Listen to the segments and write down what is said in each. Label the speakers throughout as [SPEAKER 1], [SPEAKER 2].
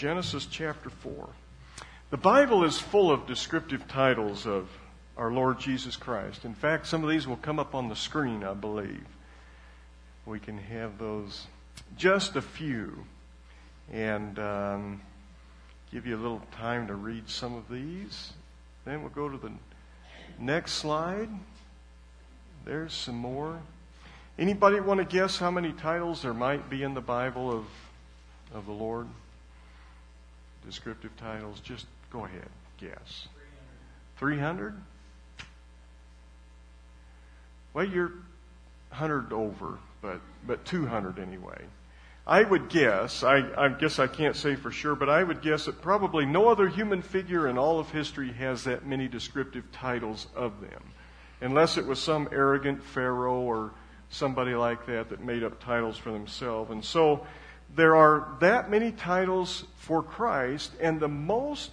[SPEAKER 1] Genesis chapter 4. The Bible is full of descriptive titles of our Lord Jesus Christ. In fact, some of these will come up on the screen, I believe. We can have those, just a few, and um, give you a little time to read some of these. Then we'll go to the next slide. There's some more. Anybody want to guess how many titles there might be in the Bible of, of the Lord? Descriptive titles. Just go ahead. Guess. 300? Well, you're 100 over, but, but 200 anyway. I would guess, I, I guess I can't say for sure, but I would guess that probably no other human figure in all of history has that many descriptive titles of them. Unless it was some arrogant Pharaoh or somebody like that that made up titles for themselves. And so there are that many titles for Christ, and the most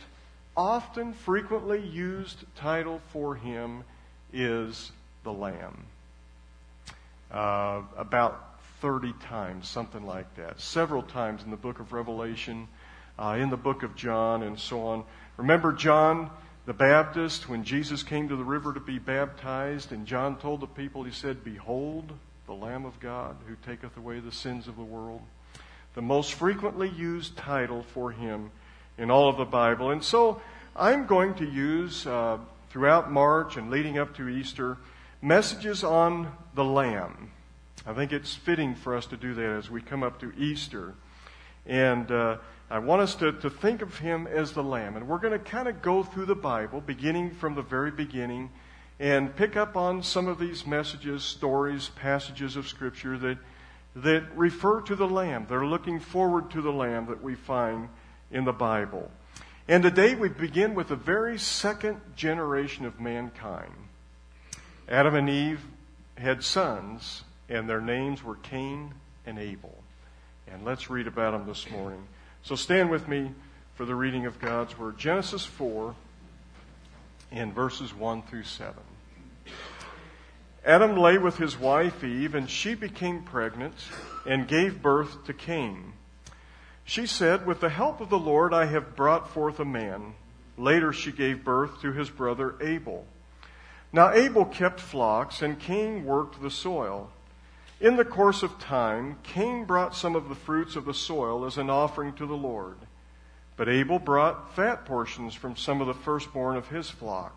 [SPEAKER 1] often, frequently used title for him is the Lamb. Uh, about 30 times, something like that. Several times in the book of Revelation, uh, in the book of John, and so on. Remember John the Baptist when Jesus came to the river to be baptized, and John told the people, he said, Behold, the Lamb of God who taketh away the sins of the world. The most frequently used title for him in all of the Bible. And so I'm going to use uh, throughout March and leading up to Easter messages on the Lamb. I think it's fitting for us to do that as we come up to Easter. And uh, I want us to, to think of him as the Lamb. And we're going to kind of go through the Bible, beginning from the very beginning, and pick up on some of these messages, stories, passages of Scripture that, that refer to the Lamb. They're looking forward to the Lamb that we find in the Bible. And today we begin with the very second generation of mankind. Adam and Eve had sons and their names were Cain and Abel. And let's read about them this morning. So stand with me for the reading of God's Word. Genesis 4 in verses 1 through 7. Adam lay with his wife Eve, and she became pregnant and gave birth to Cain. She said, With the help of the Lord, I have brought forth a man. Later, she gave birth to his brother Abel. Now, Abel kept flocks, and Cain worked the soil. In the course of time, Cain brought some of the fruits of the soil as an offering to the Lord. But Abel brought fat portions from some of the firstborn of his flock.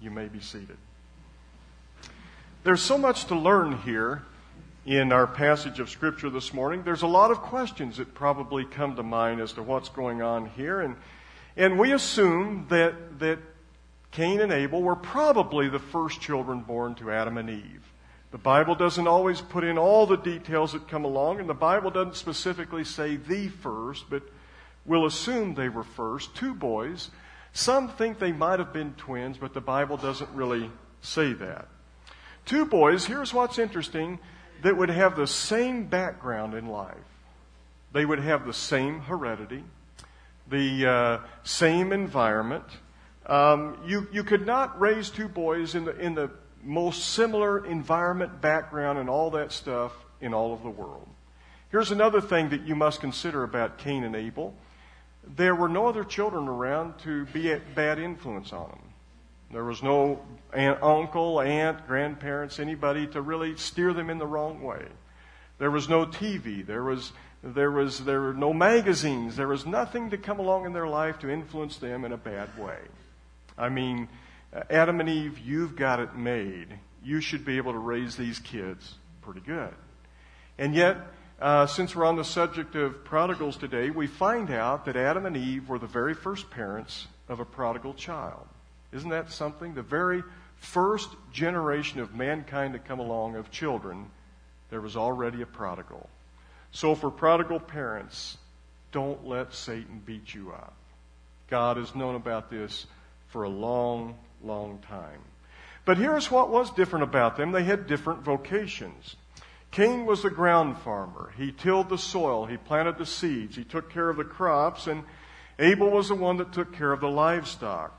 [SPEAKER 1] You may be seated. There's so much to learn here in our passage of Scripture this morning. There's a lot of questions that probably come to mind as to what's going on here. And, and we assume that, that Cain and Abel were probably the first children born to Adam and Eve. The Bible doesn't always put in all the details that come along, and the Bible doesn't specifically say the first, but we'll assume they were first. Two boys. Some think they might have been twins, but the Bible doesn't really say that. Two boys, here's what's interesting, that would have the same background in life. They would have the same heredity, the uh, same environment, um, you, you could not raise two boys in the, in the most similar environment, background, and all that stuff in all of the world. Here's another thing that you must consider about Cain and Abel. There were no other children around to be a bad influence on them. There was no aunt, uncle, aunt, grandparents, anybody to really steer them in the wrong way. There was no TV. There was, there was, there were no magazines. There was nothing to come along in their life to influence them in a bad way. I mean, Adam and Eve, you've got it made. You should be able to raise these kids pretty good. And yet, uh, since we're on the subject of prodigals today, we find out that Adam and Eve were the very first parents of a prodigal child. Isn't that something? The very first generation of mankind to come along of children, there was already a prodigal. So for prodigal parents, don't let Satan beat you up. God has known about this for a long, long time. But here's what was different about them. They had different vocations. Cain was a ground farmer. He tilled the soil. He planted the seeds. He took care of the crops. And Abel was the one that took care of the livestock.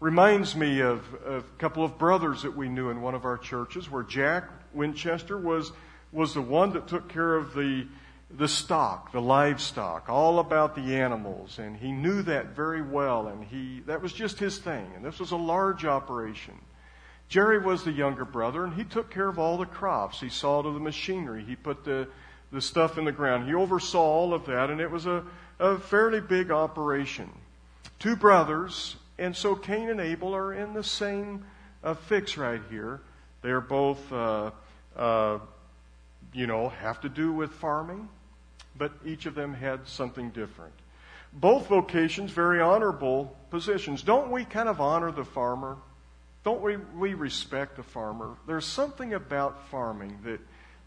[SPEAKER 1] Reminds me of, of a couple of brothers that we knew in one of our churches where Jack Winchester was, was the one that took care of the, the stock, the livestock, all about the animals. And he knew that very well. And he, that was just his thing. And this was a large operation. Jerry was the younger brother, and he took care of all the crops. He saw to the machinery. He put the, the stuff in the ground. He oversaw all of that, and it was a, a fairly big operation. Two brothers, and so Cain and Abel are in the same uh, fix right here. They are both, uh, uh, you know, have to do with farming, but each of them had something different. Both vocations, very honorable positions. Don't we kind of honor the farmer? Don't we, we respect the farmer? There's something about farming that,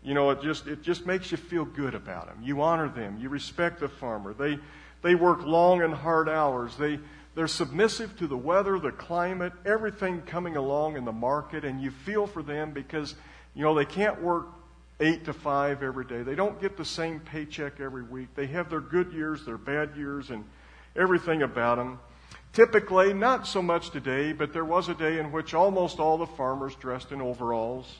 [SPEAKER 1] you know, it just, it just makes you feel good about them. You honor them. You respect the farmer. They, they work long and hard hours. They, they're submissive to the weather, the climate, everything coming along in the market, and you feel for them because, you know, they can't work eight to five every day. They don't get the same paycheck every week. They have their good years, their bad years, and everything about them. Typically, not so much today, but there was a day in which almost all the farmers dressed in overalls.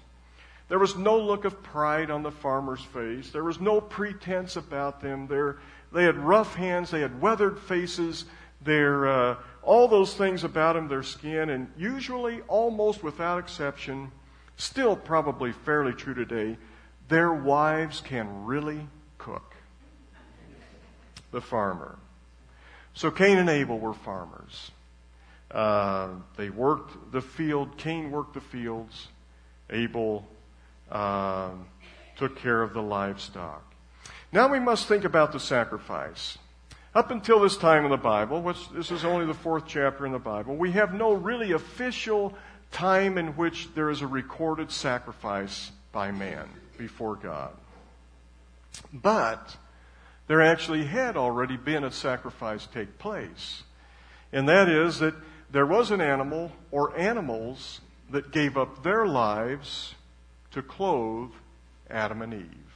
[SPEAKER 1] There was no look of pride on the farmer's face. There was no pretense about them. They're, they had rough hands. They had weathered faces. Their, uh, all those things about them, their skin, and usually, almost without exception, still probably fairly true today, their wives can really cook. The farmer. So Cain and Abel were farmers. Uh, they worked the field. Cain worked the fields. Abel uh, took care of the livestock. Now we must think about the sacrifice. Up until this time in the Bible, which this is only the fourth chapter in the Bible, we have no really official time in which there is a recorded sacrifice by man before God. But there actually had already been a sacrifice take place. And that is that there was an animal or animals that gave up their lives to clothe Adam and Eve.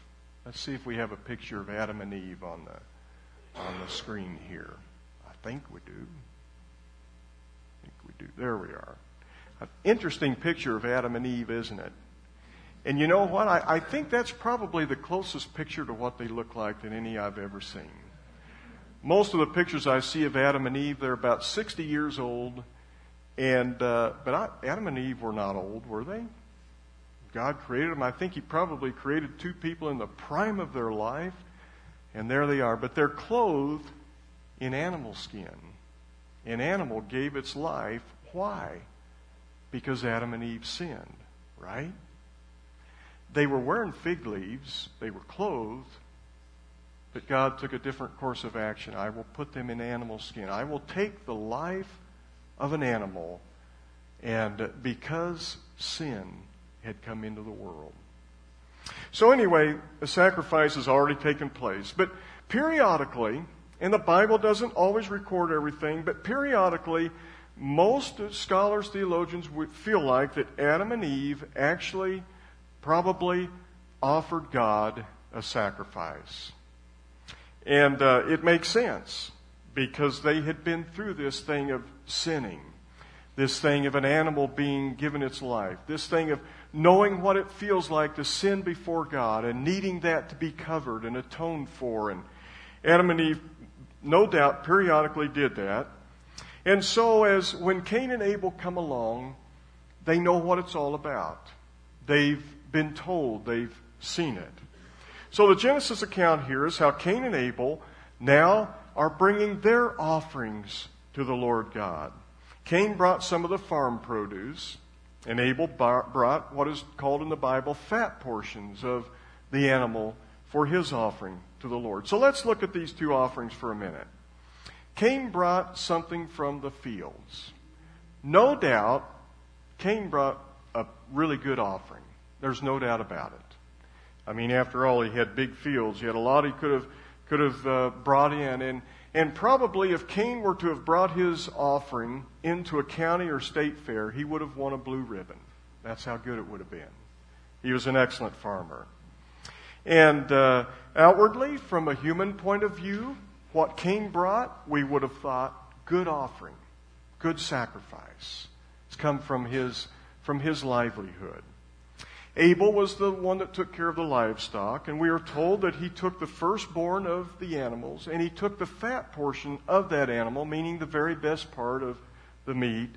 [SPEAKER 1] Let's see if we have a picture of Adam and Eve on the, on the screen here. I think we do. I think we do. There we are. An interesting picture of Adam and Eve, isn't it? And you know what? I, I think that's probably the closest picture to what they look like than any I've ever seen. Most of the pictures I see of Adam and Eve, they're about 60 years old. And, uh, but I, Adam and Eve were not old, were they? God created them. I think He probably created two people in the prime of their life. And there they are. But they're clothed in animal skin. An animal gave its life. Why? Because Adam and Eve sinned, right? They were wearing fig leaves, they were clothed, but God took a different course of action. I will put them in animal skin. I will take the life of an animal, and because sin had come into the world. So, anyway, the sacrifice has already taken place. But periodically, and the Bible doesn't always record everything, but periodically, most scholars, theologians would feel like that Adam and Eve actually probably offered God a sacrifice. And uh, it makes sense because they had been through this thing of sinning, this thing of an animal being given its life, this thing of knowing what it feels like to sin before God and needing that to be covered and atoned for. And Adam and Eve, no doubt, periodically did that. And so, as when Cain and Abel come along, they know what it's all about. They've been told, they've seen it. So the Genesis account here is how Cain and Abel now are bringing their offerings to the Lord God. Cain brought some of the farm produce, and Abel brought what is called in the Bible fat portions of the animal for his offering to the Lord. So let's look at these two offerings for a minute. Cain brought something from the fields. No doubt, Cain brought a really good offering. There's no doubt about it. I mean, after all, he had big fields. He had a lot he could have could have uh, brought in. And, and probably if Cain were to have brought his offering into a county or state fair, he would have won a blue ribbon. That's how good it would have been. He was an excellent farmer. And uh, outwardly, from a human point of view, what Cain brought, we would have thought good offering, good sacrifice. It's come from his, from his livelihood. Abel was the one that took care of the livestock, and we are told that he took the firstborn of the animals, and he took the fat portion of that animal, meaning the very best part of the meat,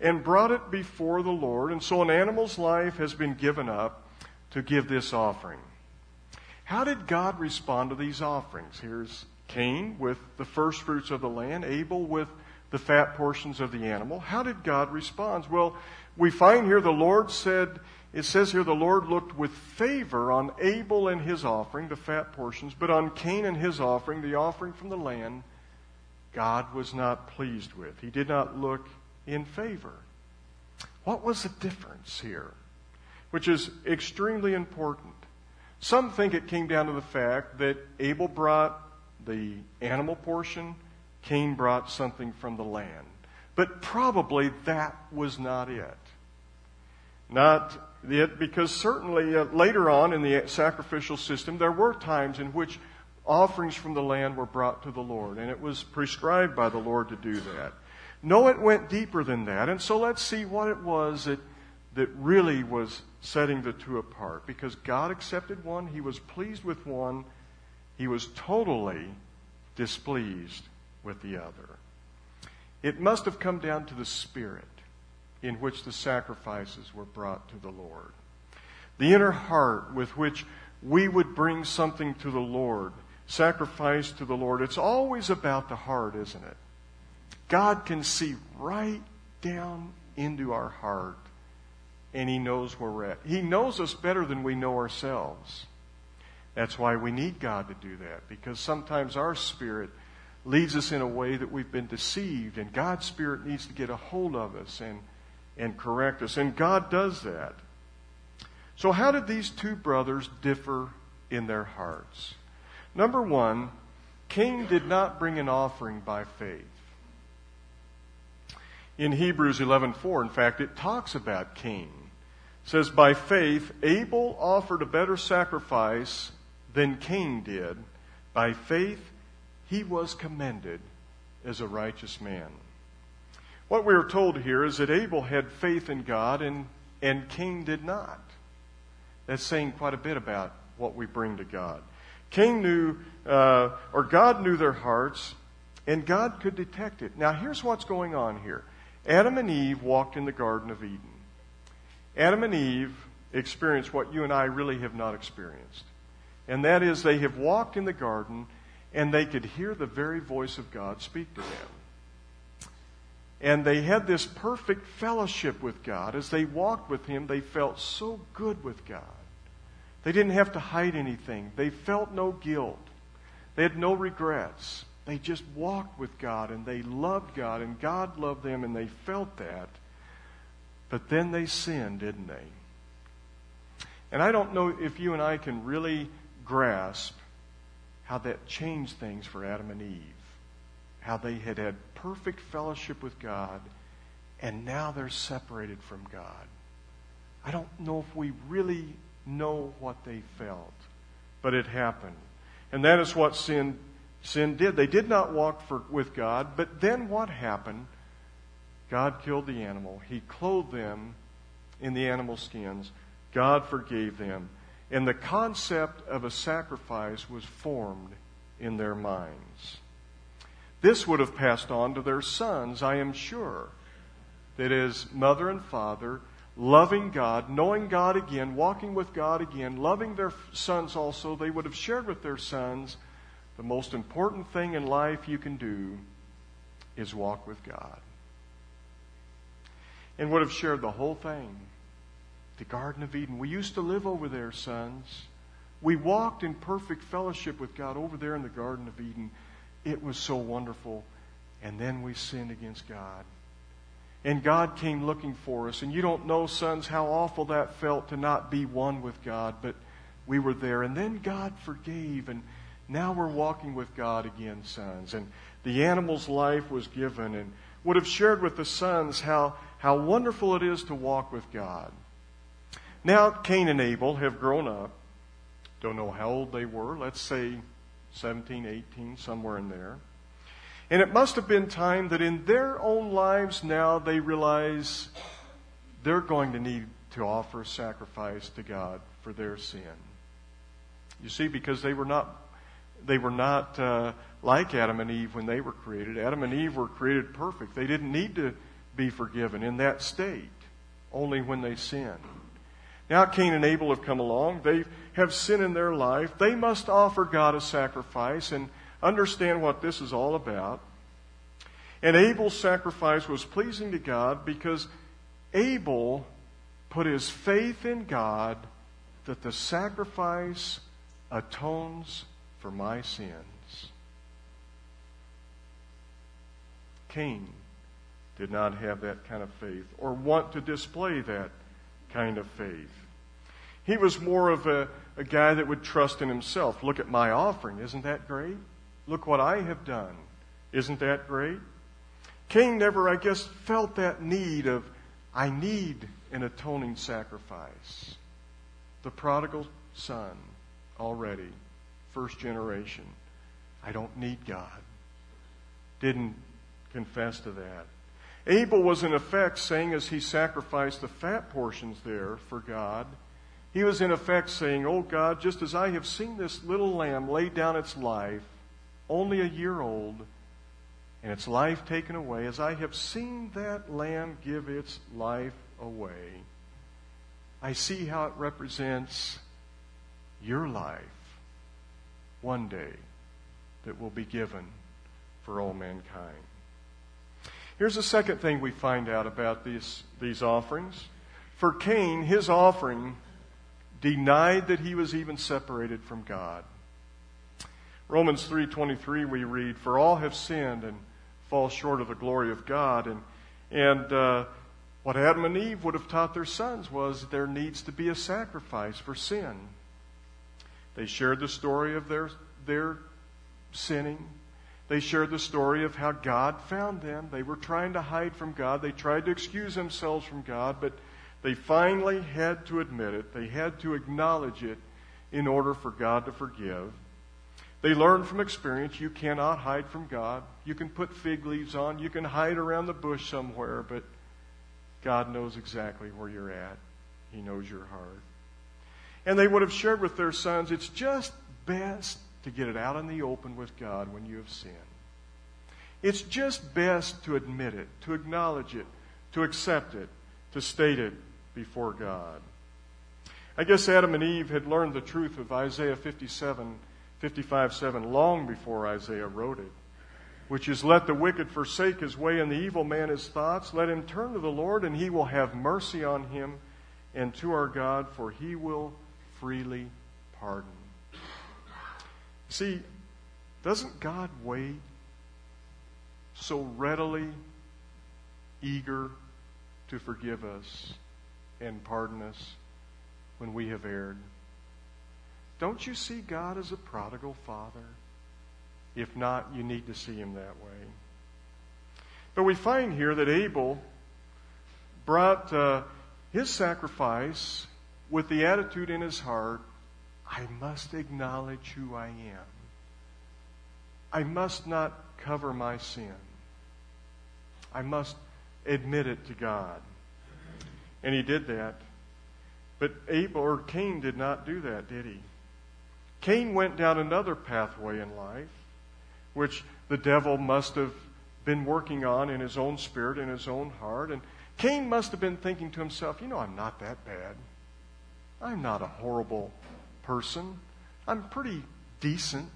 [SPEAKER 1] and brought it before the Lord. And so an animal's life has been given up to give this offering. How did God respond to these offerings? Here's Cain with the first fruits of the land, Abel with the fat portions of the animal. How did God respond? Well, we find here the Lord said, it says here the Lord looked with favor on Abel and his offering, the fat portions, but on Cain and his offering, the offering from the land, God was not pleased with. He did not look in favor. What was the difference here? Which is extremely important. Some think it came down to the fact that Abel brought the animal portion, Cain brought something from the land. But probably that was not it. Not it, because certainly uh, later on in the sacrificial system, there were times in which offerings from the land were brought to the Lord, and it was prescribed by the Lord to do that. No, it went deeper than that, and so let's see what it was that, that really was setting the two apart. Because God accepted one, He was pleased with one, He was totally displeased with the other. It must have come down to the Spirit in which the sacrifices were brought to the Lord. The inner heart with which we would bring something to the Lord, sacrifice to the Lord. It's always about the heart, isn't it? God can see right down into our heart and He knows where we're at. He knows us better than we know ourselves. That's why we need God to do that because sometimes our spirit leads us in a way that we've been deceived and God's spirit needs to get a hold of us and and correct us. And God does that. So, how did these two brothers differ in their hearts? Number one, Cain did not bring an offering by faith. In Hebrews 11:4, in fact, it talks about Cain. It says, "By faith Abel offered a better sacrifice than Cain did. By faith he was commended as a righteous man." What we are told here is that Abel had faith in God and, and Cain did not. That's saying quite a bit about what we bring to God. Cain knew, uh, or God knew their hearts, and God could detect it. Now, here's what's going on here Adam and Eve walked in the Garden of Eden. Adam and Eve experienced what you and I really have not experienced. And that is, they have walked in the garden and they could hear the very voice of God speak to them. And they had this perfect fellowship with God. As they walked with Him, they felt so good with God. They didn't have to hide anything. They felt no guilt. They had no regrets. They just walked with God and they loved God and God loved them and they felt that. But then they sinned, didn't they? And I don't know if you and I can really grasp how that changed things for Adam and Eve how they had had perfect fellowship with God, and now they're separated from God. I don't know if we really know what they felt, but it happened. And that is what sin, sin did. They did not walk for, with God, but then what happened? God killed the animal. He clothed them in the animal skins. God forgave them. And the concept of a sacrifice was formed in their minds. This would have passed on to their sons, I am sure. That is, mother and father, loving God, knowing God again, walking with God again, loving their sons also, they would have shared with their sons the most important thing in life you can do is walk with God. And would have shared the whole thing. The Garden of Eden. We used to live over there, sons. We walked in perfect fellowship with God over there in the Garden of Eden. It was so wonderful. And then we sinned against God. And God came looking for us. And you don't know, sons, how awful that felt to not be one with God, but we were there. And then God forgave. And now we're walking with God again, sons. And the animal's life was given and would have shared with the sons how, how wonderful it is to walk with God. Now, Cain and Abel have grown up. Don't know how old they were. Let's say 17, 18, somewhere in there. And it must have been time that in their own lives now they realize they're going to need to offer a sacrifice to God for their sin. You see, because they were not they were not uh, like Adam and Eve when they were created. Adam and Eve were created perfect. They didn't need to be forgiven in that state, only when they sinned. Now Cain and Abel have come along. They have sin in their life. They must offer God a sacrifice and understand what this is all about. And Abel's sacrifice was pleasing to God because Abel put his faith in God that the sacrifice atones for my sins. Cain did not have that kind of faith or want to display that kind of faith. He was more of a, a guy that would trust in himself. Look at my offering. Isn't that great? Look what I have done. Isn't that great? Cain never, I guess, felt that need of, I need an atoning sacrifice. The prodigal son, already, first generation, I don't need God. Didn't confess to that. Abel was in effect saying as he sacrificed the fat portions there for God, he was in effect saying, Oh God, just as I have seen this little lamb lay down its life, only a year old, and its life taken away, as I have seen that lamb give its life away, I see how it represents your life one day that will be given for all mankind. Here's the second thing we find out about these, these offerings. For Cain, his offering denied that he was even separated from God. Romans 3:23 we read, "For all have sinned and fall short of the glory of God." And and uh, what Adam and Eve would have taught their sons was there needs to be a sacrifice for sin. They shared the story of their their sinning. They shared the story of how God found them. They were trying to hide from God. They tried to excuse themselves from God, but they finally had to admit it. They had to acknowledge it in order for God to forgive. They learned from experience you cannot hide from God. You can put fig leaves on, you can hide around the bush somewhere, but God knows exactly where you're at. He knows your heart. And they would have shared with their sons, it's just best to get it out in the open with God when you have sinned. It's just best to admit it, to acknowledge it, to accept it, to state it before God. I guess Adam and Eve had learned the truth of Isaiah 57, 55, 7 long before Isaiah wrote it, which is, Let the wicked forsake his way and the evil man his thoughts. Let him turn to the Lord, and he will have mercy on him, and to our God, for he will freely pardon. See, doesn't God wait so readily eager to forgive us and pardon us when we have erred. Don't you see God as a prodigal father? If not, you need to see him that way. But we find here that Abel brought uh, his sacrifice with the attitude in his heart I must acknowledge who I am. I must not cover my sin. I must admit it to God. And he did that. But Abel or Cain did not do that, did he? Cain went down another pathway in life, which the devil must have been working on in his own spirit, in his own heart. And Cain must have been thinking to himself, you know, I'm not that bad. I'm not a horrible person. I'm pretty decent.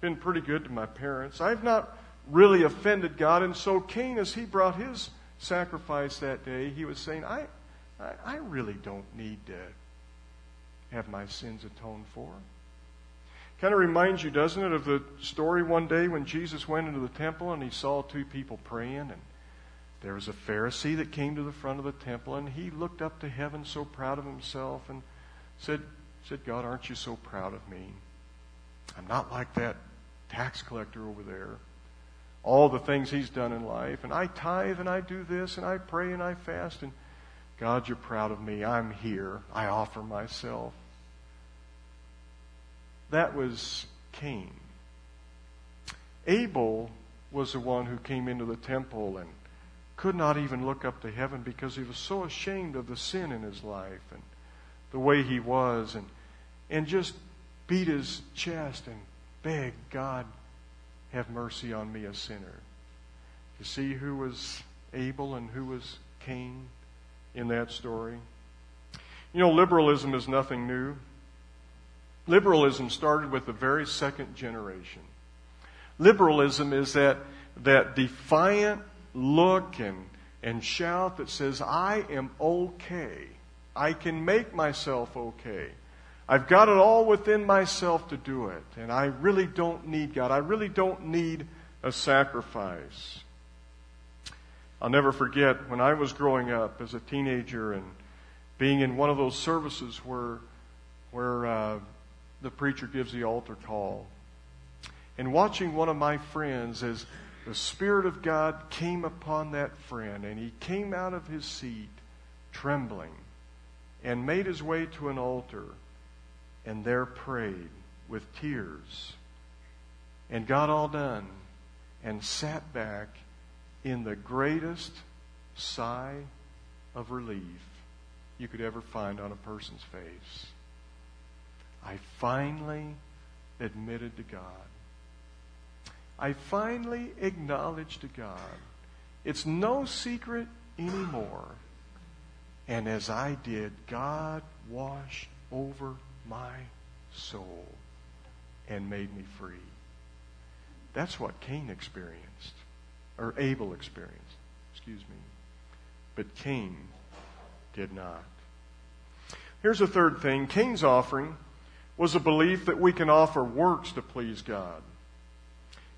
[SPEAKER 1] Been pretty good to my parents. I've not really offended God. And so Cain, as he brought his sacrifice that day, he was saying, I, I, I really don't need to have my sins atoned for. Kind of reminds you, doesn't it, of the story one day when Jesus went into the temple and he saw two people praying and there was a Pharisee that came to the front of the temple and he looked up to heaven so proud of himself and said, said God, aren't you so proud of me? I'm not like that tax collector over there. All the things he's done in life. And I tithe and I do this and I pray and I fast. And God, you're proud of me. I'm here. I offer myself. That was Cain. Abel was the one who came into the temple and could not even look up to heaven because he was so ashamed of the sin in his life and the way he was and and just beat his chest and begged God have mercy on me a sinner. You see who was Abel and who was Cain in that story? You know, liberalism is nothing new. Liberalism started with the very second generation. Liberalism is that, that defiant look and, and shout that says, I am okay. I can make myself okay. I've got it all within myself to do it, and I really don't need God. I really don't need a sacrifice. I'll never forget when I was growing up as a teenager and being in one of those services where, where uh, the preacher gives the altar call, and watching one of my friends as the Spirit of God came upon that friend, and he came out of his seat trembling and made his way to an altar and there prayed with tears and got all done and sat back in the greatest sigh of relief you could ever find on a person's face. I finally admitted to God. I finally acknowledged to God. It's no secret anymore. And as I did, God washed over my soul and made me free. That's what Cain experienced, or Abel experienced, excuse me. But Cain did not. Here's a third thing Cain's offering was a belief that we can offer works to please God.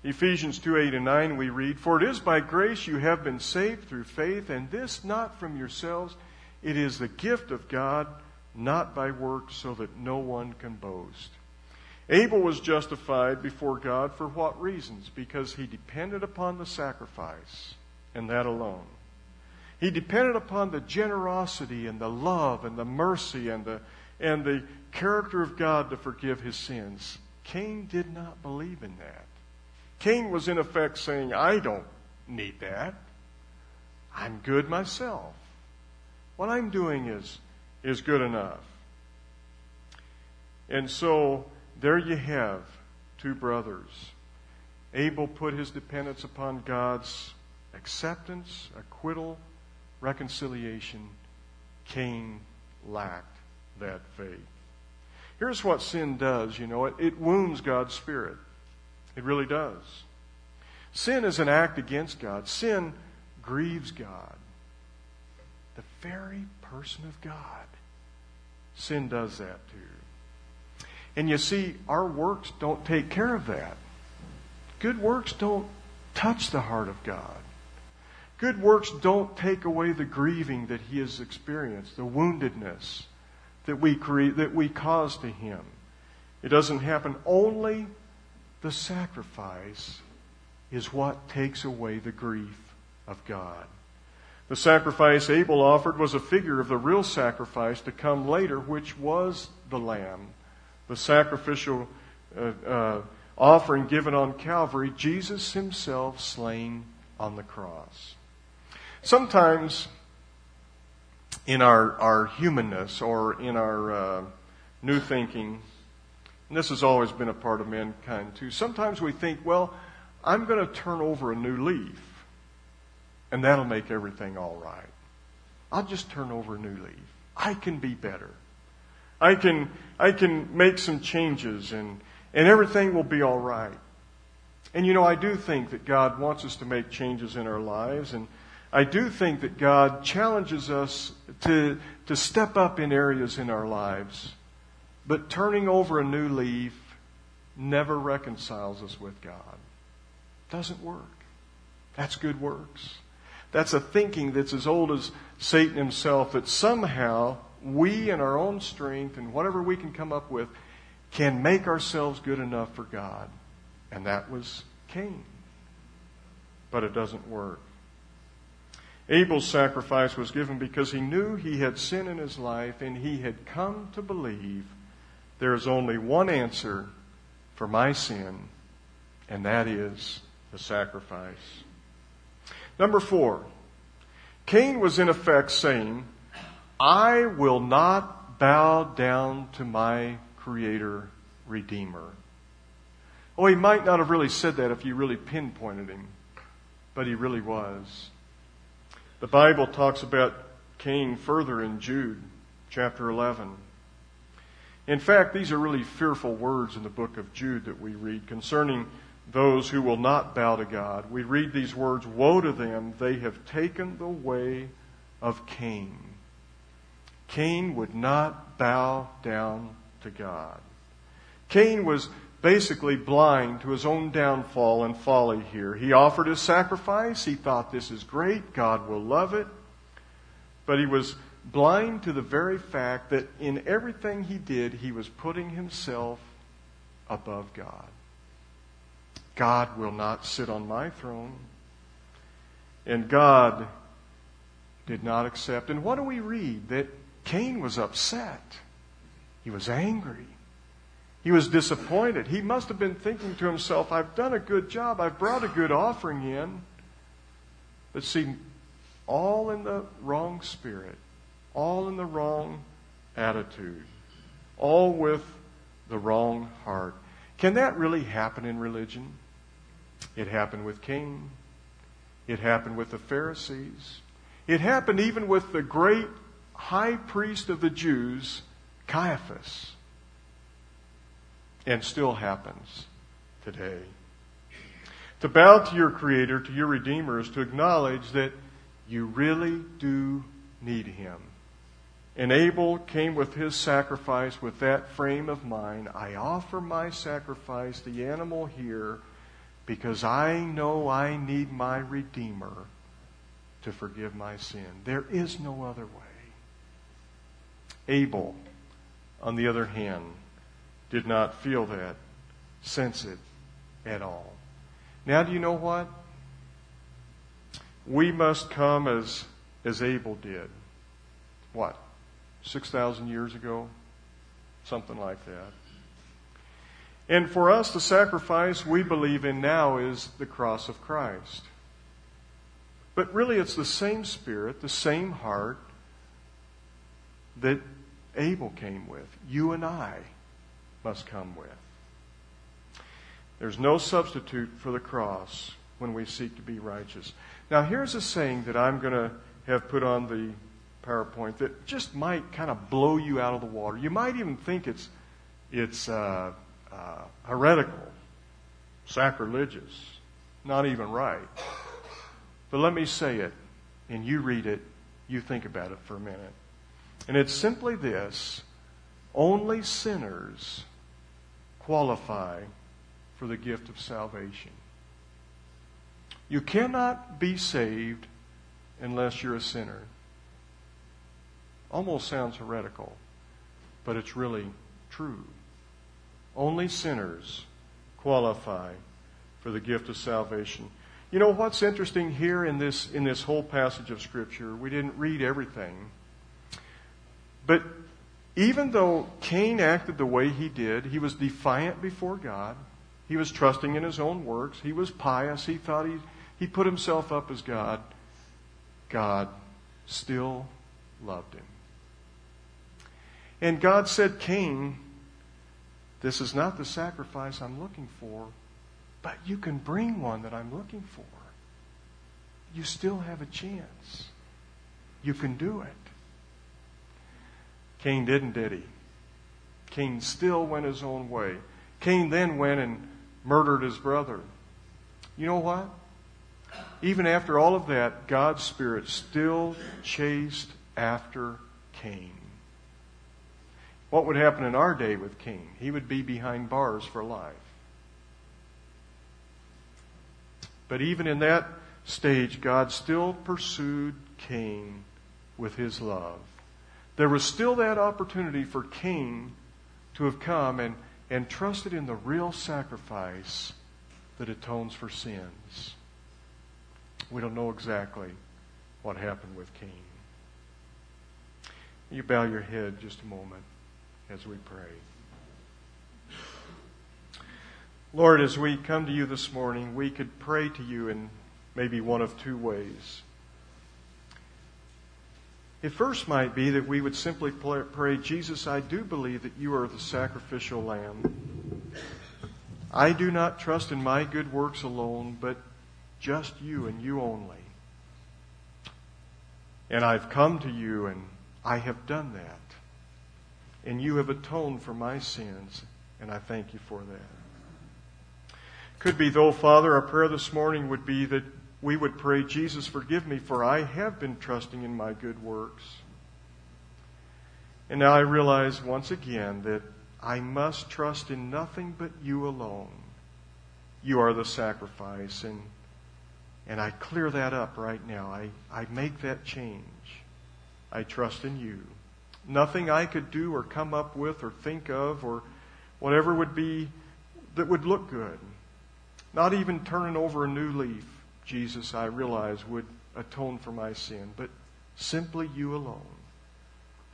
[SPEAKER 1] Ephesians 2 8 and 9, we read, For it is by grace you have been saved through faith, and this not from yourselves. It is the gift of God not by works, so that no one can boast. Abel was justified before God for what reasons? Because he depended upon the sacrifice, and that alone. He depended upon the generosity and the love and the mercy and the, and the character of God to forgive his sins. Cain did not believe in that. Cain was in effect saying, I don't need that. I'm good myself. What I'm doing is is good enough. And so there you have two brothers. Abel put his dependence upon God's acceptance, acquittal, reconciliation. Cain lacked that faith. Here's what sin does, you know, it, it wounds God's spirit. It really does. Sin is an act against God. Sin grieves God. The very person of God. Sin does that too. And you see, our works don't take care of that. Good works don't touch the heart of God. Good works don't take away the grieving that he has experienced, the woundedness that we create, that we cause to him. It doesn't happen. Only the sacrifice is what takes away the grief of God. The sacrifice Abel offered was a figure of the real sacrifice to come later, which was the lamb, the sacrificial uh, uh, offering given on Calvary, Jesus himself slain on the cross. Sometimes in our, our humanness or in our uh, new thinking, and this has always been a part of mankind too, sometimes we think, well, I'm going to turn over a new leaf and that'll make everything all right. I'll just turn over a new leaf. I can be better. I can, I can make some changes and, and everything will be all right. And you know, I do think that God wants us to make changes in our lives and I do think that God challenges us to, to step up in areas in our lives. But turning over a new leaf never reconciles us with God. Doesn't work. That's good works. That's a thinking that's as old as Satan himself, that somehow we, in our own strength and whatever we can come up with, can make ourselves good enough for God. And that was Cain. But it doesn't work. Abel's sacrifice was given because he knew he had sin in his life and he had come to believe there is only one answer for my sin, and that is the sacrifice. Number four, Cain was in effect saying, I will not bow down to my Creator Redeemer. Oh, he might not have really said that if you really pinpointed him, but he really was. The Bible talks about Cain further in Jude chapter 11. In fact, these are really fearful words in the book of Jude that we read concerning those who will not bow to God. We read these words Woe to them, they have taken the way of Cain. Cain would not bow down to God. Cain was basically blind to his own downfall and folly here. He offered his sacrifice. He thought this is great. God will love it. But he was blind to the very fact that in everything he did, he was putting himself above God. God will not sit on my throne. And God did not accept. And what do we read? That Cain was upset. He was angry. He was disappointed. He must have been thinking to himself, I've done a good job. I've brought a good offering in. But see, all in the wrong spirit, all in the wrong attitude, all with the wrong heart. Can that really happen in religion? It happened with Cain. It happened with the Pharisees. It happened even with the great high priest of the Jews, Caiaphas and still happens today. To bow to your Creator, to your Redeemer, is to acknowledge that you really do need Him. And Abel came with his sacrifice with that frame of mind. I offer my sacrifice, the animal here, because I know I need my Redeemer to forgive my sin. There is no other way. Abel, on the other hand, did not feel that, sense it at all. Now, do you know what? We must come as, as Abel did. What? 6,000 years ago? Something like that. And for us, the sacrifice we believe in now is the cross of Christ. But really, it's the same spirit, the same heart that Abel came with. You and I must come with. There's no substitute for the cross when we seek to be righteous. Now, here's a saying that I'm going to have put on the PowerPoint that just might kind of blow you out of the water. You might even think it's, it's uh, uh, heretical, sacrilegious, not even right. But let me say it, and you read it, you think about it for a minute. And it's simply this only sinners qualify for the gift of salvation. You cannot be saved unless you're a sinner. Almost sounds heretical, but it's really true. Only sinners qualify for the gift of salvation. You know what's interesting here in this in this whole passage of scripture? We didn't read everything. But even though Cain acted the way he did, he was defiant before God. He was trusting in his own works. He was pious. He thought he, he put himself up as God. God still loved him. And God said, Cain, this is not the sacrifice I'm looking for, but you can bring one that I'm looking for. You still have a chance. You can do it. Cain didn't, did he? Cain still went his own way. Cain then went and murdered his brother. You know what? Even after all of that, God's Spirit still chased after Cain. What would happen in our day with Cain? He would be behind bars for life. But even in that stage, God still pursued Cain with his love there was still that opportunity for Cain to have come and, and trusted in the real sacrifice that atones for sins. We don't know exactly what happened with Cain. You bow your head just a moment as we pray. Lord, as we come to you this morning, we could pray to you in maybe one of two ways. It first might be that we would simply pray, Jesus, I do believe that you are the sacrificial lamb. I do not trust in my good works alone, but just you and you only. And I've come to you and I have done that. And you have atoned for my sins, and I thank you for that. Could be, though, Father, our prayer this morning would be that we would pray, Jesus, forgive me, for I have been trusting in my good works. And now I realize once again that I must trust in nothing but you alone. You are the sacrifice, and, and I clear that up right now. I, I make that change. I trust in you. Nothing I could do or come up with or think of or whatever would be that would look good. Not even turning over a new leaf Jesus, I realize, would atone for my sin, but simply you alone,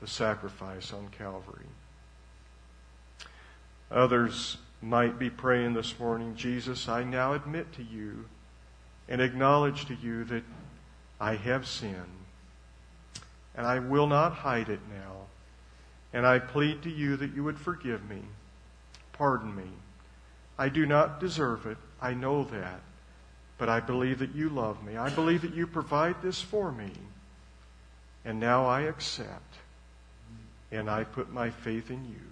[SPEAKER 1] the sacrifice on Calvary. Others might be praying this morning, Jesus, I now admit to you and acknowledge to you that I have sinned, and I will not hide it now. And I plead to you that you would forgive me, pardon me. I do not deserve it, I know that. But I believe that you love me. I believe that you provide this for me. And now I accept. And I put my faith in you.